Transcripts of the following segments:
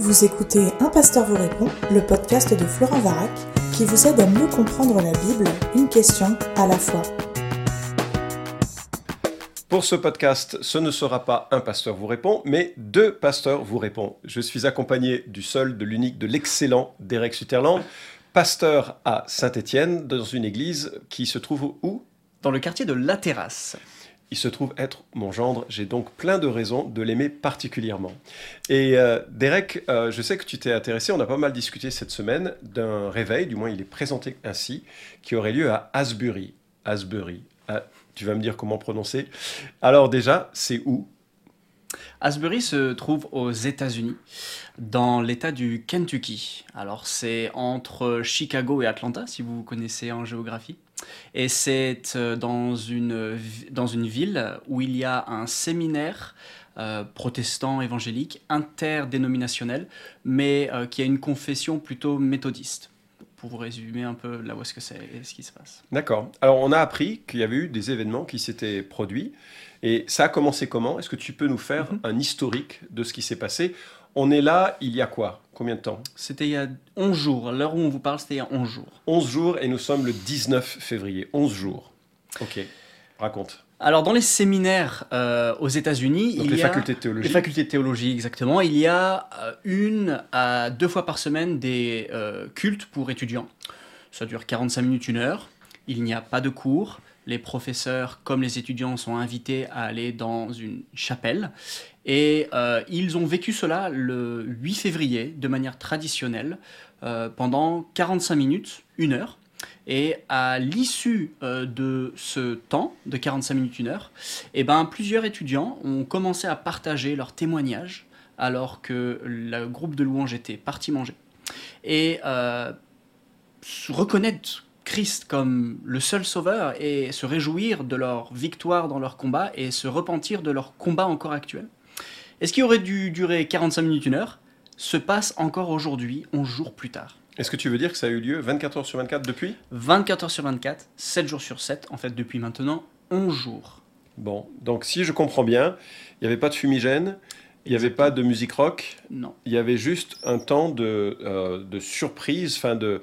Vous écoutez Un pasteur vous répond, le podcast de Florent Varac, qui vous aide à mieux comprendre la Bible, une question à la fois. Pour ce podcast, ce ne sera pas un pasteur vous répond, mais deux pasteurs vous répondent. Je suis accompagné du seul, de l'unique, de l'excellent Derek Sutherland, pasteur à Saint-Étienne, dans une église qui se trouve où? Dans le quartier de La Terrasse. Il se trouve être mon gendre, j'ai donc plein de raisons de l'aimer particulièrement. Et euh, Derek, euh, je sais que tu t'es intéressé, on a pas mal discuté cette semaine d'un réveil, du moins il est présenté ainsi, qui aurait lieu à Asbury. Asbury. Ah, tu vas me dire comment prononcer. Alors déjà, c'est où? Asbury se trouve aux États-Unis, dans l'État du Kentucky. Alors c'est entre Chicago et Atlanta, si vous connaissez en géographie. Et c'est euh, dans une, dans une ville où il y a un séminaire euh, protestant évangélique interdénominationnel, mais euh, qui a une confession plutôt méthodiste. Pour vous résumer un peu là où est-ce que c'est et ce qui se passe. D'accord. Alors on a appris qu'il y avait eu des événements qui s'étaient produits. Et ça a commencé comment? Est-ce que tu peux nous faire Mhm. un historique de ce qui s'est passé? On est là il y a quoi? Combien de temps? C'était il y a 11 jours. L'heure où on vous parle, c'était il y a 11 jours. 11 jours et nous sommes le 19 février. 11 jours. Ok. Raconte. Alors, dans les séminaires euh, aux États-Unis, Donc il les y a facultés de théologie. les facultés de théologie exactement. Il y a euh, une à deux fois par semaine des euh, cultes pour étudiants. Ça dure 45 minutes, une heure. Il n'y a pas de cours. Les professeurs, comme les étudiants, sont invités à aller dans une chapelle. Et euh, ils ont vécu cela le 8 février de manière traditionnelle euh, pendant 45 minutes, une heure. Et à l'issue euh, de ce temps, de 45 minutes, une heure, eh ben, plusieurs étudiants ont commencé à partager leurs témoignages alors que le groupe de louanges était parti manger. Et reconnaître Christ comme le seul sauveur et se réjouir de leur victoire dans leur combat et se repentir de leur combat encore actuel. Et ce qui aurait dû durer 45 minutes, une heure, se passe encore aujourd'hui, 11 jours plus tard. Est-ce que tu veux dire que ça a eu lieu 24 heures sur 24 depuis? 24 heures sur 24, 7 jours sur 7, en fait depuis maintenant 11 jours. Bon, donc si je comprends bien, il n'y avait pas de fumigène, il n'y avait pas de musique rock, Non. il y avait juste un temps de, euh, de surprise, enfin de,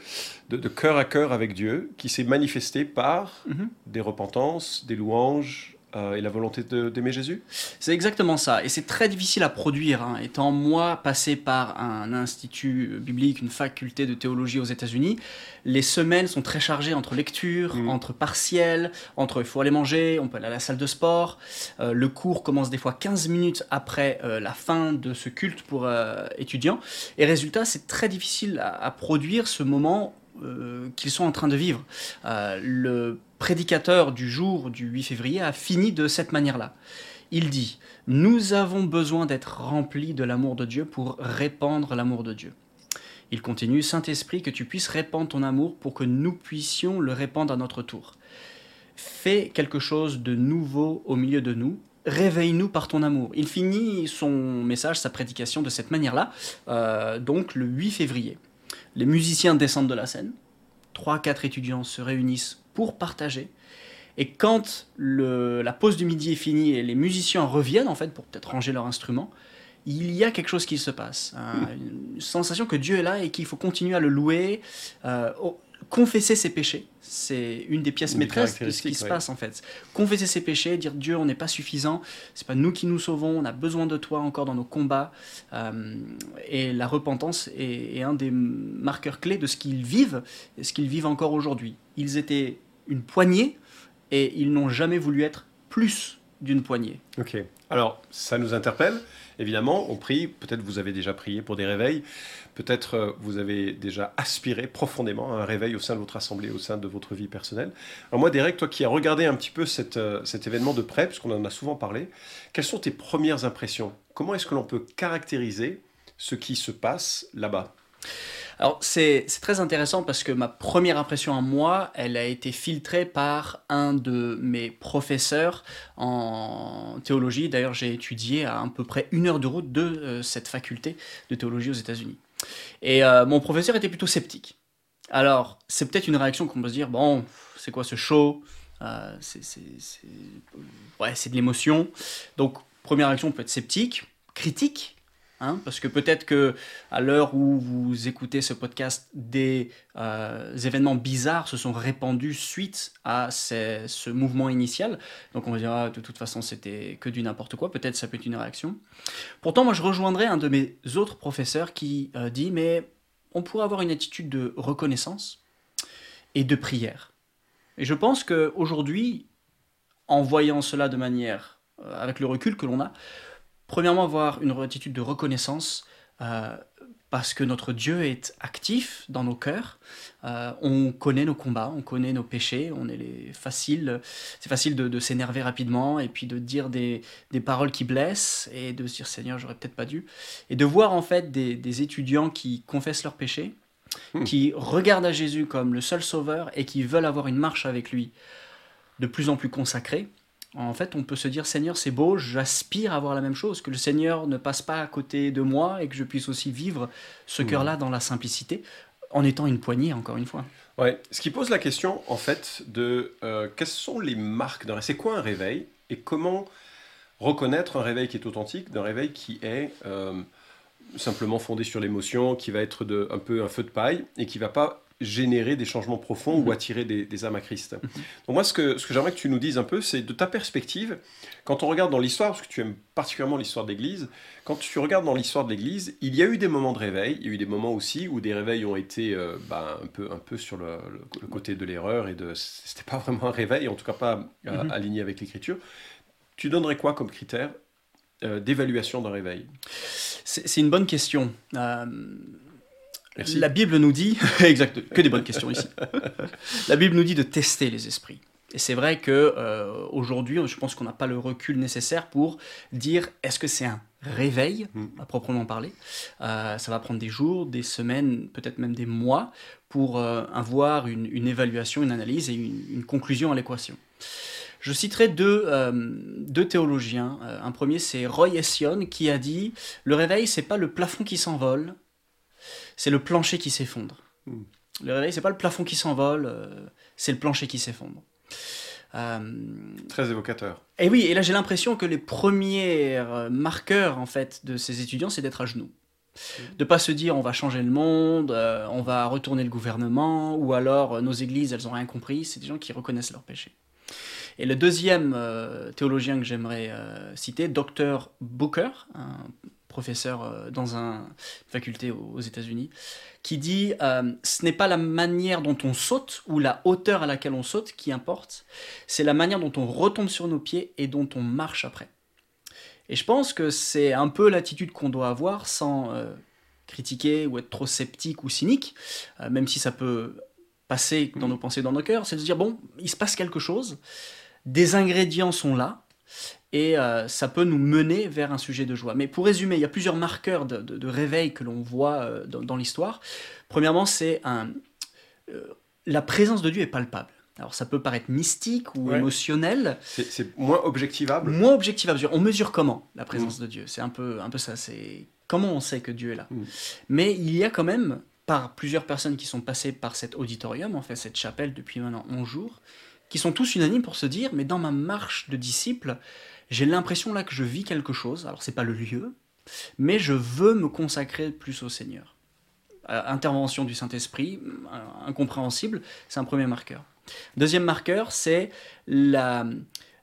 de, de cœur à cœur avec Dieu, qui s'est manifesté par Mhm. des repentances, des louanges et la volonté d'aimer Jésus C'est exactement ça, et c'est très difficile à produire. hein. Étant moi passé par un institut biblique, une faculté de théologie aux États-Unis, les semaines sont très chargées entre lecture, Mhm. entre partiels, entre il faut aller manger, on peut aller à la salle de sport. Euh, le cours commence des fois 15 minutes après euh, la fin de ce culte pour euh, étudiants. Et résultat, c'est très difficile à, à produire ce moment euh, qu'ils sont en train de vivre. Euh, le prédicateur du jour du 8 février a fini de cette manière-là. Il dit, nous avons besoin d'être remplis de l'amour de Dieu pour répandre l'amour de Dieu. Il continue, Saint-Esprit, que tu puisses répandre ton amour pour que nous puissions le répandre à notre tour. Fais quelque chose de nouveau au milieu de nous. Réveille-nous par ton amour. Il finit son message, sa prédication de cette manière-là, euh, donc le 8 février. Les musiciens descendent de la scène. Trois, quatre étudiants se réunissent pour partager. Et quand le- la pause du midi est finie et les musiciens reviennent, en fait, pour peut-être ranger leur instrument, il y a quelque chose qui se passe. Un- Une sensation que Dieu est là et qu'il faut continuer à le louer. euh, confesser ses péchés, c'est une des pièces Une des maîtresses de ce qui se ouais. passe, en fait. Confesser ses péchés, dire Dieu, on n'est pas suffisant, c'est pas nous qui nous sauvons, on a besoin de toi encore dans nos combats. Euh, et la repentance est, est un des marqueurs clés de ce qu'ils vivent, et ce qu'ils vivent encore aujourd'hui. Ils étaient une poignée et ils n'ont jamais voulu être plus d'une poignée. Ok. Alors, ça nous interpelle. Évidemment, on prie. Peut-être vous avez déjà prié pour des réveils. Peut-être euh, vous avez déjà aspiré profondément à un réveil au sein de votre assemblée, au sein de votre vie personnelle. Alors moi, Derek, toi qui as regardé un petit peu euh, cet événement de près, puisqu'on en a souvent parlé, quelles sont tes premières impressions? Comment est-ce que l'on peut caractériser ce qui se passe là-bas? Alors c'est très intéressant parce que ma première impression à moi, elle a été filtrée par un de mes professeurs en théologie. D'ailleurs, j'ai étudié à peu près une heure de route de euh, cette faculté de théologie aux États-Unis. Et euh, mon professeur était plutôt sceptique. Alors, c'est peut-être une réaction qu'on peut se dire, bon, c'est quoi ce show? Euh, c'est- ouais, de l'émotion. Donc, première réaction, on peut être sceptique, critique, Hein, parce que peut-être que à l'heure où vous écoutez ce podcast, des euh, événements bizarres se sont répandus suite à ce mouvement initial. Donc on va dire ah, de toute façon c'était que du n'importe quoi. Peut-être ça peut être une réaction. Pourtant moi je rejoindrais un de mes autres professeurs qui euh, dit mais on pourrait avoir une attitude de reconnaissance et de prière. Et je pense qu'aujourd'hui, en voyant cela de manière euh, avec le recul que l'on a, premièrement, avoir une attitude de reconnaissance. Euh, parce que notre Dieu est actif dans nos cœurs. Euh, on connaît nos combats, on connaît nos péchés, on est les faciles. C'est facile de, s'énerver rapidement et puis de dire des, paroles qui blessent et de se dire Seigneur, j'aurais peut-être pas dû. Et de voir en fait des, étudiants qui confessent leurs péchés, hmm. qui regardent à Jésus comme le seul sauveur et qui veulent avoir une marche avec lui de plus en plus consacrée en fait, on peut se dire Seigneur, c'est beau, j'aspire à avoir la même chose, que le Seigneur ne passe pas à côté de moi et que je puisse aussi vivre ce mmh. cœur-là dans la simplicité, en étant une poignée, encore une fois. Ouais, ce qui pose la question, en fait, de euh, quelles sont les marques d'un réveil C'est quoi un réveil Et comment reconnaître un réveil qui est authentique d'un réveil qui est euh, simplement fondé sur l'émotion, qui va être de, un peu un feu de paille et qui va pas générer des changements profonds ou mhm. attirer des, âmes à Christ. Mhm. Donc moi, ce que, ce que j'aimerais que tu nous dises un peu, c'est de ta perspective, quand on regarde dans l'histoire, parce que tu aimes particulièrement l'histoire de l'Église, quand tu regardes dans l'histoire de l'Église, il y a eu des moments de réveil, il y a eu des moments aussi où des réveils ont été euh, bah, un, peu, un peu sur le, côté de l'erreur et de... C'était pas vraiment un réveil, en tout cas pas euh, mhm. aligné avec l'Écriture. Tu donnerais quoi comme critère euh, d'évaluation d'un réveil? C'est une bonne question. La Bible nous dit, exact, que des bonnes questions ici. La Bible nous dit de tester les esprits. Et c'est vrai que euh, aujourd'hui, je pense qu'on n'a pas le recul nécessaire pour dire est-ce que c'est un réveil? Hmm. à proprement parler. Euh, ça va prendre des jours, des semaines, peut-être même des mois pour euh, avoir une, évaluation, une analyse et une, conclusion à l'équation. Je citerai deux, deux théologiens. un premier, c'est Roy Ession qui a dit le réveil, c'est pas le plafond qui s'envole, c'est le plancher qui s'effondre. Hmm. Le réveil, c'est pas le plafond qui s'envole, euh, c'est le plancher qui s'effondre. Euh, Très évocateur. Et oui, et là j'ai l'impression que les premiers euh, marqueurs en fait de ces étudiants, c'est d'être à genoux. Hmm. De pas se dire on va changer le monde, on va retourner le gouvernement, ou alors nos églises elles ont rien compris. C'est des gens qui reconnaissent leurs péchés. Et le deuxième théologien que j'aimerais citer, Dr Booker, un professeur euh, dans un, une faculté aux États-Unis, qui dit euh, ce n'est pas la manière dont on saute ou la hauteur à laquelle on saute qui importe, c'est la manière dont on retombe sur nos pieds et dont on marche après. Et je pense que c'est un peu l'attitude qu'on doit avoir sans euh, critiquer ou être trop sceptique ou cynique, même si ça peut passer dans nos pensées, dans nos cœurs, c'est de se dire bon, il se passe quelque chose, des ingrédients sont là, et euh, ça peut nous mener vers un sujet de joie. Mais pour résumer, il y a plusieurs marqueurs de, réveil que l'on voit euh, dans, l'histoire. Premièrement, c'est un... Euh, la présence de Dieu est palpable. Alors ça peut paraître mystique ou émotionnel. C'est moins objectivable. Moins objectivable. On mesure comment la présence mm. de Dieu C'est un peu, un peu ça. C'est comment on sait que Dieu est là. Mm. Mais il y a quand même, par plusieurs personnes qui sont passées par cet auditorium, en fait cette chapelle depuis maintenant 11 jours, qui sont tous unanimes pour se dire, mais dans ma marche de disciple, j'ai l'impression là que je vis quelque chose. Alors c'est pas le lieu, mais je veux me consacrer plus au Seigneur. Euh, intervention du Saint-Esprit, euh, incompréhensible, c'est un premier marqueur. Deuxième marqueur, c'est la,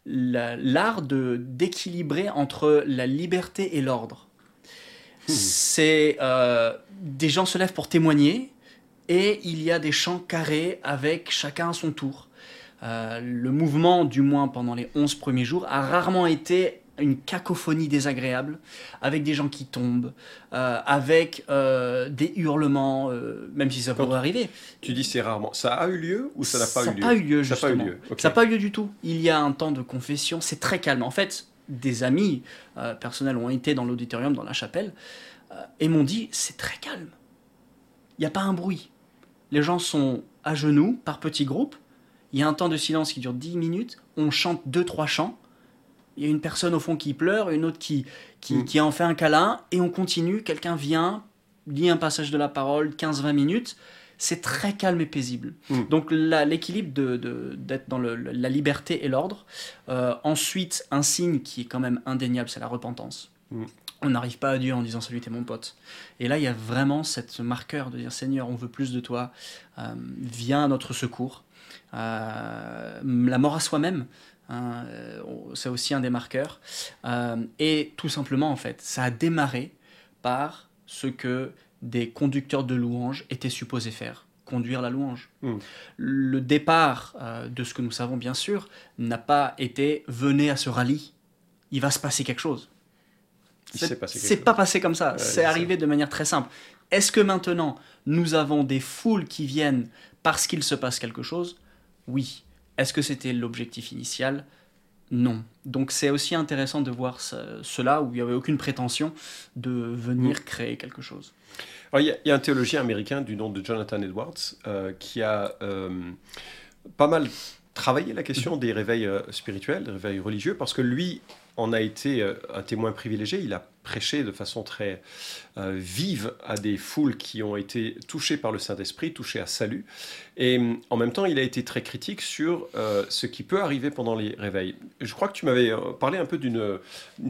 l'art de d'équilibrer entre la liberté et l'ordre. Hmm. C'est euh, des gens se lèvent pour témoigner et il y a des chants carrés avec chacun à son tour. Euh, le mouvement, du moins pendant les 11 premiers jours, a rarement été une cacophonie désagréable, avec des gens qui tombent, euh, avec euh, des hurlements, même si ça pourrait arriver. Tu dis c'est rarement. Ça a eu lieu ou ça n'a pas, eu lieu? Ça n'a pas eu lieu, justement. Ça n'a pas pas eu lieu du tout. Il y a un temps de confession, c'est très calme. En fait, des amis personnels ont été dans l'auditorium, dans la chapelle, et m'ont dit c'est très calme. Il n'y a pas un bruit. Les gens sont à genoux, par petits groupes, il y a un temps de silence qui dure 10 minutes, on chante deux, trois chants, il y a une personne au fond qui pleure, une autre qui, qui, mm. qui en fait un câlin, et on continue, quelqu'un vient, lit un passage de la parole, 15-20 minutes, c'est très calme et paisible. Mm. Donc l'équilibre d'être de, d'être dans la liberté et l'ordre. Euh, ensuite, un signe qui est quand même indéniable, c'est la repentance. Mm. on n'arrive pas à Dieu en disant salut t'es mon pote. Et là il y a vraiment cette marqueur de dire Seigneur on veut plus de toi, euh, viens à notre secours. Euh, la mort à soi-même, hein, euh, c'est aussi un des marqueurs. et tout simplement en fait, ça a démarré par ce que des conducteurs de louanges étaient supposés faire conduire la louange. Hmm. Le départ de ce que nous savons bien sûr n'a pas été venez à ce rallye, il va se passer quelque chose. C'est pas passé comme ça, c'est arrivé de manière très simple. Est-ce que maintenant nous avons des foules qui viennent parce qu'il se passe quelque chose Oui. Est-ce que c'était l'objectif initial? Non. Donc c'est aussi intéressant de voir cela où il n'y avait aucune prétention de venir mm. créer quelque chose. Il y, a un théologien américain du nom de Jonathan Edwards euh, qui a euh, pas mal travaillé la question mm-hmm. des réveils euh, spirituels, des réveils religieux, parce que lui en a été euh, un témoin privilégié. Il a prêché de façon très euh, vive à des foules qui ont été touchées par le Saint-Esprit, touchées à salut. Et en même temps, il a été très critique sur euh, ce qui peut arriver pendant les réveils. Je crois que tu m'avais parlé un peu d'une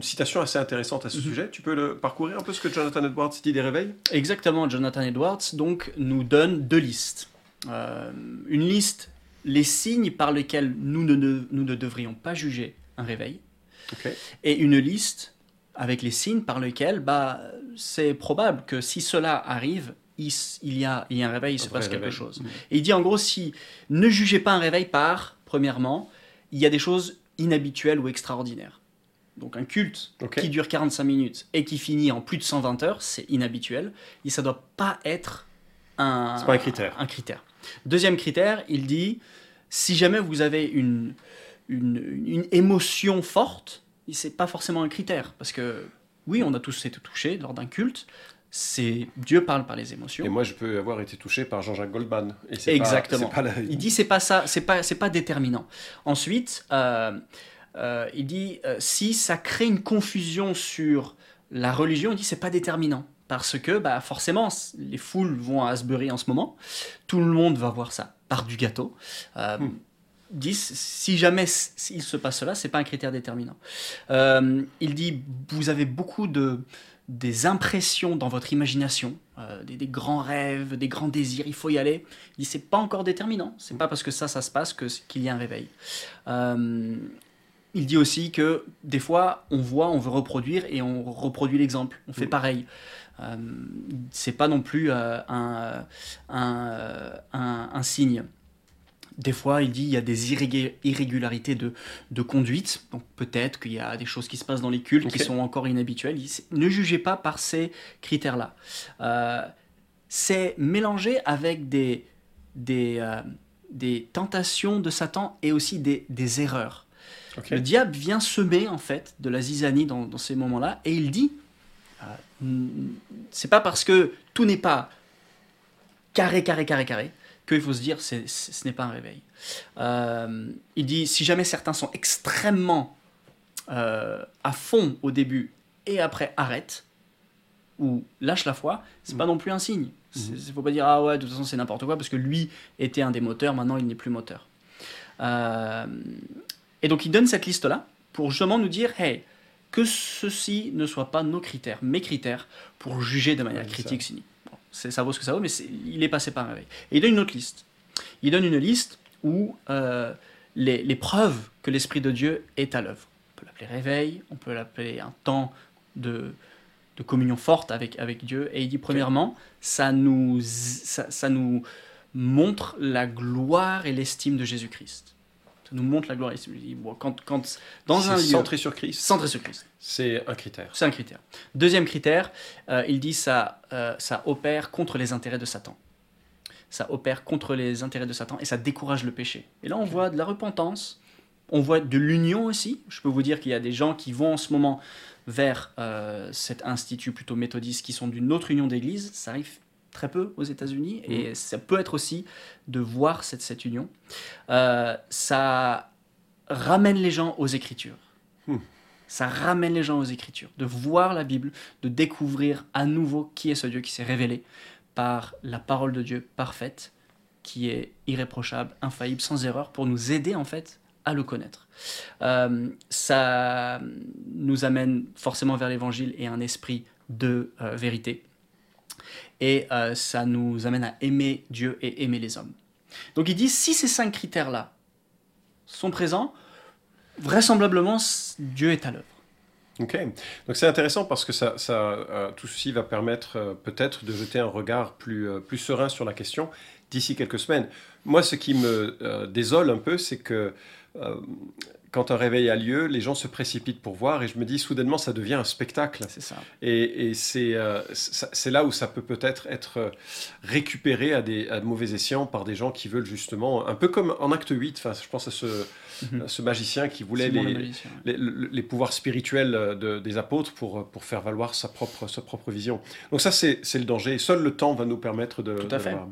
citation assez intéressante à ce mhm. sujet. Tu peux le parcourir un peu ce que Jonathan Edwards dit des réveils? Exactement, Jonathan Edwards donc, nous donne deux listes. une liste, les signes par lesquels nous ne, nous ne devrions pas juger un réveil et une liste avec les signes par lesquels bah, c'est probable que si cela arrive, il, y, a, il y a un réveil, il se passe quelque chose. Et il dit en gros, si ne jugez pas un réveil par, premièrement, il y a des choses inhabituelles ou extraordinaires. Donc un culte qui dure 45 minutes et qui finit en plus de 120 heures, c'est inhabituel. Et ça ne doit pas être un, pas un, critère. un critère. Deuxième critère, il dit, si jamais vous avez une, une, une émotion forte, c'est pas forcément un critère. Parce que oui, on a tous été touchés lors d'un culte. C'est Dieu parle par les émotions. Et moi, je peux avoir été touché par Jean-Jacques Goldman. Exactement. Il dit c'est pas ça, c'est pas c'est pas déterminant. Ensuite, euh, euh, il dit euh, si ça crée une confusion sur la religion, il dit c'est pas déterminant parce que bah forcément les foules vont à Asbury en ce moment, tout le monde va voir ça par du gâteau. Hmm disent si jamais il se passe cela, c'est pas un critère déterminant. Euh, il dit vous avez beaucoup de des impressions dans votre imagination, euh, des, grands rêves, des grands désirs, il faut y aller. Il dit c'est pas encore déterminant, c'est pas parce que ça ça se passe que qu'il y a un réveil. Euh, il dit aussi que des fois on voit, on veut reproduire et on reproduit l'exemple, on fait pareil. c'est pas non plus un, un, un, un signe. Des fois, il dit il y a des irrégularités de, de conduite. Donc peut-être qu'il y a des choses qui se passent dans les cultes qui sont encore inhabituelles. ne jugez pas par ces critères-là. Euh, c'est mélangé avec des, des, euh, des tentations de Satan et aussi des, des erreurs. Le diable vient semer en fait de la zizanie dans, dans ces moments-là et il dit euh, c'est pas parce que tout n'est pas carré, carré, carré, carré qu'il faut se dire ce n'est pas un réveil. Euh, il dit si jamais certains sont extrêmement euh, à fond au début et après arrêtent ou lâchent la foi, c'est pas mm. non plus un signe. Il ne faut pas dire ah ouais de toute façon c'est n'importe quoi parce que lui était un des moteurs, maintenant il n'est plus moteur. Euh, et donc il donne cette liste là pour justement nous dire hey que ceci ne soit pas nos critères, mes critères pour juger de manière critique, cynique ça vaut ce que ça vaut, mais il est passé par un réveil. Et il donne une autre liste. Il donne une liste où euh, les, preuves que l'Esprit de Dieu est à l'œuvre. On peut l'appeler réveil, on peut l'appeler un temps de, de communion forte avec, avec Dieu. Et il dit premièrement, ça nous, ça nous montre la gloire et l'estime de Jésus-Christ nous montre la gloire. Quand, quand, dans un centré sur Christ. Centré sur Christ. C'est un critère. C'est un critère. Deuxième critère, euh, il dit ça, euh, ça opère contre les intérêts de Satan. Ça opère contre les intérêts de Satan et ça décourage le péché. Et là, on voit de la repentance, on voit de l'union aussi. Je peux vous dire qu'il y a des gens qui vont en ce moment vers euh, cet institut plutôt méthodiste qui sont d'une autre union d'église. Ça arrive très peu aux États-Unis, et mmh. ça peut être aussi de voir cette, cette union. Euh, ça ramène les gens aux Écritures. Mmh. Ça ramène les gens aux Écritures, de voir la Bible, de découvrir à nouveau qui est ce Dieu qui s'est révélé par la parole de Dieu parfaite, qui est irréprochable, infaillible, sans erreur, pour nous aider en fait à le connaître. Euh, ça nous amène forcément vers l'évangile et un esprit de euh, vérité. Et euh, ça nous amène à aimer Dieu et aimer les hommes. Donc il dit, si ces cinq critères-là sont présents, vraisemblablement, Dieu est à l'œuvre. Ok, donc c'est intéressant parce que ça, ça tout ceci va permettre peut-être de jeter un regard plus, serein sur la question d'ici quelques semaines. Moi, ce qui me désole un peu, c'est que euh, quand un réveil a lieu, les gens se précipitent pour voir et je me dis soudainement ça devient un spectacle. C'est ça. Et, et c'est euh, c'est là où ça peut peut-être être récupéré à, des, à de mauvais escients par des gens qui veulent justement, un peu comme en acte 8, enfin, je pense à ce, mhm. ce magicien qui voulait les, les, les, pouvoirs spirituels de, des apôtres pour, pour faire valoir sa propre, sa propre vision. Donc ça c'est le danger. Seul le temps va nous permettre de, Tout à fait. voir.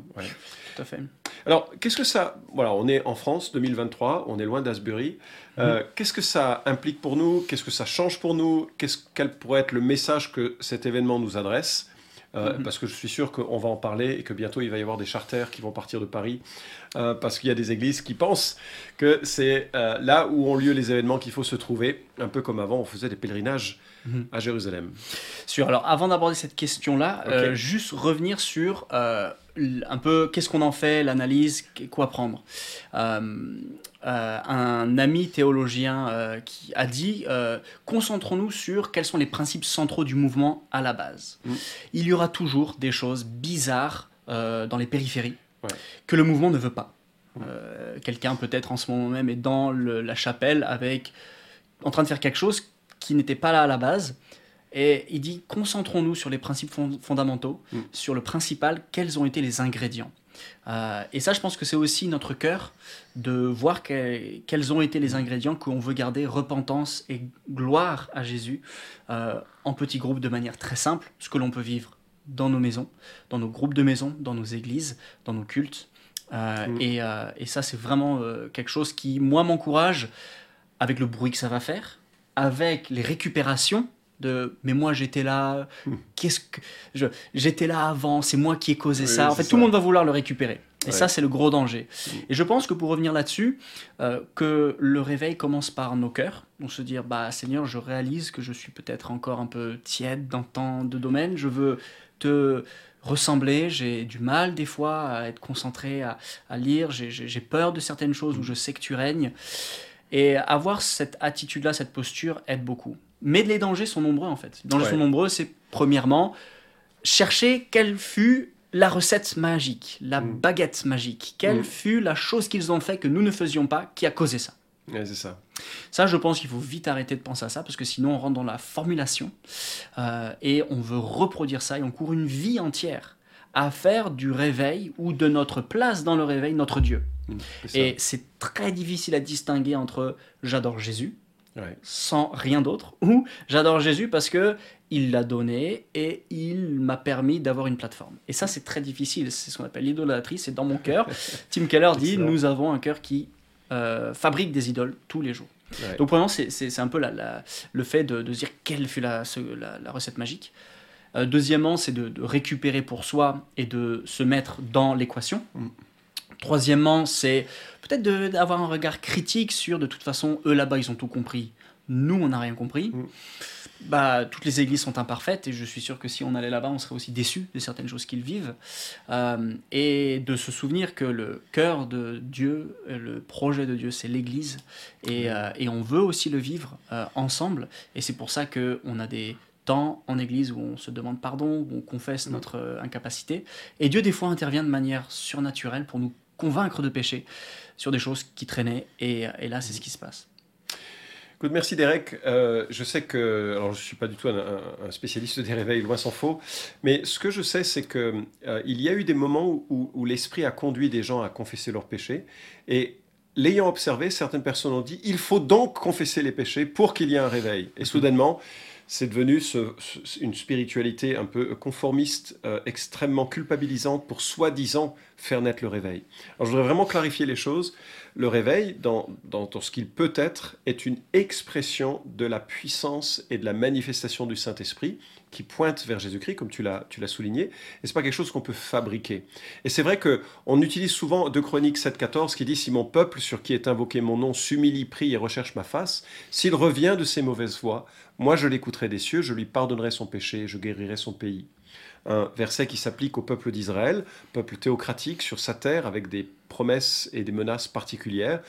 Tout à fait. Alors, qu'est-ce que ça... Voilà, on est en France, 2023, on est loin d'Asbury. Euh, mhm. Qu'est-ce que ça implique pour nous? Qu'est-ce que ça change pour nous? Qu'est-ce, Quel pourrait être le message que cet événement nous adresse? Euh, mhm. Parce que je suis sûr qu'on va en parler et que bientôt il va y avoir des charters qui vont partir de Paris. Euh, parce qu'il y a des églises qui pensent que c'est là où ont lieu les événements qu'il faut se trouver. Un peu comme avant, on faisait des pèlerinages mhm. à Jérusalem. Sur, alors avant d'aborder cette question-là, juste revenir sur un peu qu'est-ce qu'on en fait, l'analyse, quoi prendre. Euh, euh, un ami théologien euh, qui a dit concentrons-nous sur quels sont les principes centraux du mouvement à la base. Mm. Il y aura toujours des choses bizarres dans les périphéries que le mouvement ne veut pas. Mm. Quelqu'un peut-être en ce moment même est dans la chapelle avec en train de faire quelque chose qui n'était pas là à la base et il dit concentrons-nous sur les principes fondamentaux, mm. sur le principal, quels ont été les ingrédients. Euh, et ça, je pense que c'est aussi notre cœur de voir quels ont été les ingrédients qu'on veut garder repentance et gloire à Jésus euh, en petits groupes de manière très simple, ce que l'on peut vivre dans nos maisons, dans nos groupes de maisons, dans nos églises, dans nos cultes. Euh, mm. et, et, ça, c'est vraiment quelque chose qui, moi, m'encourage avec le bruit que ça va faire, avec les récupérations de mais moi j'étais là, hmm. qu'est-ce que j'étais là avant, c'est moi qui ai causé ça. En fait, tout le monde va vouloir le récupérer. Et ça, c'est le gros danger. Hmm. Et je pense que pour revenir là-dessus, euh, que le réveil commence par nos cœurs. On se dire, bah Seigneur, je réalise que je suis peut-être encore un peu tiède dans tant de domaines. Je veux te ressembler. J'ai du mal des fois à être concentré, à, à lire. J'ai peur de certaines choses où hmm. je sais que tu règnes. Et avoir cette attitude-là, cette posture aide beaucoup. Mais les dangers sont nombreux en fait. Les dangers sont nombreux, c'est premièrement chercher quelle fut la recette magique, la mm. baguette magique, quelle mm. fut la chose qu'ils ont fait que nous ne faisions pas qui a causé ça. c'est ça. Ça, je pense qu'il faut vite arrêter de penser à ça parce que sinon on rentre dans la formulation euh, et on veut reproduire ça et on court une vie entière à faire du réveil ou de notre place dans le réveil notre Dieu. Mm, et c'est très difficile à distinguer entre j'adore Jésus sans rien d'autre, ou j'adore Jésus parce que il l'a donné et il m'a permis d'avoir une plateforme. Et ça, c'est très difficile. C'est ce qu'on appelle l'idolâtrie. C'est dans mon cœur. Tim Keller dit Nous avons un cœur qui euh, fabrique des idoles tous les jours. Donc, premièrement, c'est un peu la, le fait de, dire quelle fut la, la, recette magique. Euh, deuxièmement, c'est de, récupérer pour soi et de se mettre dans l'équation. Mm. Troisièmement, c'est peut-être d'avoir un regard critique sur, de toute façon, eux là-bas, ils ont tout compris. Nous, on n'a rien compris. Mm. Bah, toutes les églises sont imparfaites et je suis sûr que si on allait là-bas, on serait aussi déçu de certaines choses qu'ils vivent. Euh, et de se souvenir que le cœur de Dieu, le projet de Dieu, c'est l'Église et, mm. euh, et, on veut aussi le vivre euh, ensemble. Et c'est pour ça qu'on a des temps en Église où on se demande pardon, où on confesse mm. notre incapacité. Et Dieu, des fois, intervient de manière surnaturelle pour nous convaincre de péché sur des choses qui traînaient. Et, là, c'est ce qui se passe. Merci Derek. Euh, je sais que, alors je ne suis pas du tout un, spécialiste des réveils, loin s'en faut, mais ce que je sais, c'est qu'il euh, y a eu des moments où, l'Esprit a conduit des gens à confesser leurs péchés, et l'ayant observé, certaines personnes ont dit, il faut donc confesser les péchés pour qu'il y ait un réveil. Et soudainement, c'est devenu une spiritualité un peu conformiste, euh, extrêmement culpabilisante pour soi-disant faire naître le réveil. Alors je voudrais vraiment clarifier les choses. Le réveil, dans, dans, ce qu'il peut être, est une expression de la puissance et de la manifestation du Saint-Esprit qui pointe vers Jésus-Christ, comme tu l'as, souligné, et c'est pas quelque chose qu'on peut fabriquer. Et c'est vrai que on utilise souvent 2 Chroniques 7.14 qui dit Si mon peuple sur qui est invoqué mon nom s'humilie, prie et recherche ma face, s'il revient de ses mauvaises voies, moi je l'écouterai des cieux, je lui pardonnerai son péché, je guérirai son pays un verset qui s'applique au peuple d'Israël, peuple théocratique sur sa terre avec des promesses et des menaces particulières.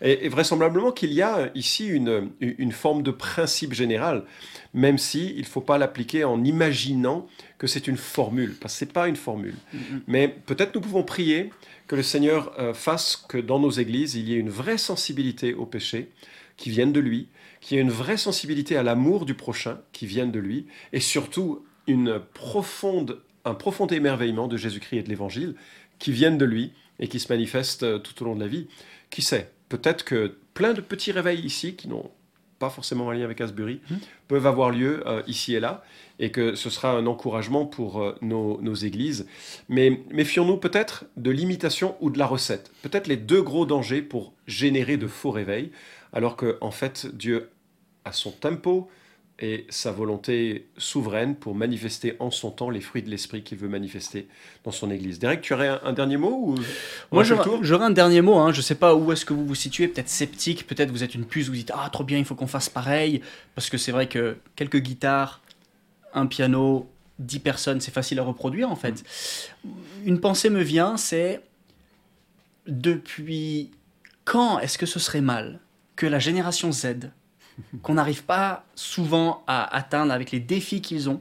Et, vraisemblablement qu'il y a ici une, une, forme de principe général, même si il ne faut pas l'appliquer en imaginant que c'est une formule, parce que ce n'est pas une formule. Mm-hmm. Mais peut-être nous pouvons prier que le Seigneur euh, fasse que dans nos églises, il y ait une vraie sensibilité au péché qui vienne de lui, qu'il y ait une vraie sensibilité à l'amour du prochain qui vienne de lui, et surtout une profonde, un profond émerveillement de Jésus-Christ et de l'Évangile qui viennent de lui et qui se manifestent euh, tout au long de la vie. Qui sait Peut-être que plein de petits réveils ici, qui n'ont pas forcément un lien avec Asbury, mmh. peuvent avoir lieu euh, ici et là, et que ce sera un encouragement pour euh, nos, nos, églises. Mais méfions-nous peut-être de l'imitation ou de la recette. Peut-être les deux gros dangers pour générer de faux réveils, alors que en fait Dieu a son tempo, et sa volonté souveraine pour manifester en son temps les fruits de l'esprit qu'il veut manifester dans son Église. Derek, tu aurais un, dernier mot ou Moi, j'aurais un dernier mot. Hein. Je ne sais pas où est-ce que vous vous situez, peut-être sceptique, peut-être vous êtes une puce, vous dites ah trop bien, il faut qu'on fasse pareil, parce que c'est vrai que quelques guitares, un piano, dix personnes, c'est facile à reproduire en fait. Mm. Une pensée me vient, c'est depuis quand est-ce que ce serait mal que la génération Z qu'on n'arrive pas souvent à atteindre avec les défis qu'ils ont.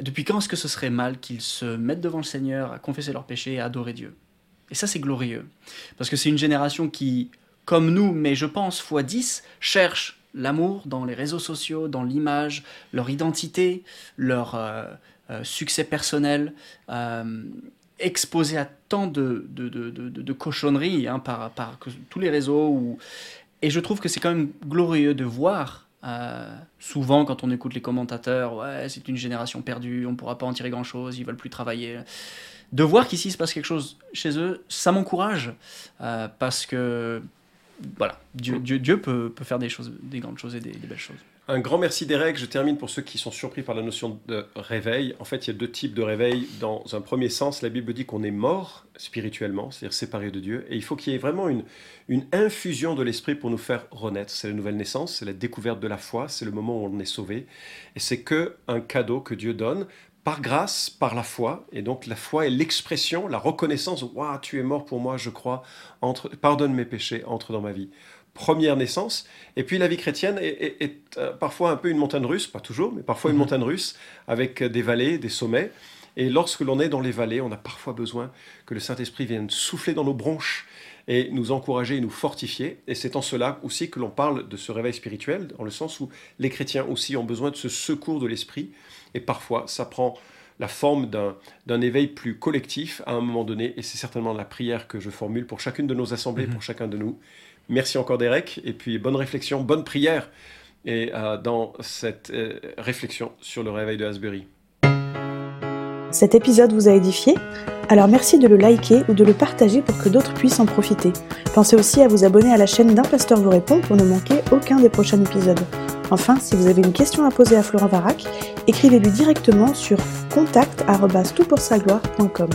Depuis quand est-ce que ce serait mal qu'ils se mettent devant le Seigneur à confesser leurs péchés et à adorer Dieu? Et ça, c'est glorieux. Parce que c'est une génération qui, comme nous, mais je pense fois 10, cherche l'amour dans les réseaux sociaux, dans l'image, leur identité, leur euh, euh, succès personnel, euh, à tant de, de, cochonneries hein, par, par, tous les réseaux. Où, et je trouve que c'est quand même glorieux de voir, euh, souvent quand on écoute les commentateurs, ouais, c'est une génération perdue, on ne pourra pas en tirer grand-chose, ils veulent plus travailler. De voir qu'ici il se passe quelque chose chez eux, ça m'encourage, euh, parce que voilà, Dieu, Dieu, Dieu peut, peut, faire des, choses, des grandes choses et des belles choses. Un grand merci Derek. Je termine pour ceux qui sont surpris par la notion de réveil. En fait, il y a deux types de réveil. Dans un premier sens, la Bible dit qu'on est mort spirituellement, c'est-à-dire séparé de Dieu. Et il faut qu'il y ait vraiment une, infusion de l'esprit pour nous faire renaître. C'est la nouvelle naissance, c'est la découverte de la foi, c'est le moment où on est sauvé. Et c'est que un cadeau que Dieu donne par grâce, par la foi. Et donc la foi est l'expression, la reconnaissance. Waouh, tu es mort pour moi, je crois. Pardonne mes péchés, entre dans ma vie première naissance. Et puis la vie chrétienne est, euh, parfois un peu une montagne russe, pas toujours, mais parfois une mhm. montagne russe, avec des vallées, des sommets. Et lorsque l'on est dans les vallées, on a parfois besoin que le Saint-Esprit vienne souffler dans nos bronches et nous encourager et nous fortifier. Et c'est en cela aussi que l'on parle de ce réveil spirituel, dans le sens où les chrétiens aussi ont besoin de ce secours de l'Esprit. Et parfois, ça prend la forme d'un éveil plus collectif à un moment donné. Et c'est certainement la prière que je formule pour chacune de nos assemblées, mhm. pour chacun de nous. Merci encore Derek, et puis bonne réflexion, bonne prière et euh, dans cette euh, réflexion sur le réveil de Asbury. Cet épisode vous a édifié? Alors merci de le liker ou de le partager pour que d'autres puissent en profiter. Pensez aussi à vous abonner à la chaîne d'un pasteur vous répond pour ne manquer aucun des prochains épisodes. Enfin, si vous avez une question à poser à Florent Varac, écrivez-lui directement sur contact.toutpoursagloire.com.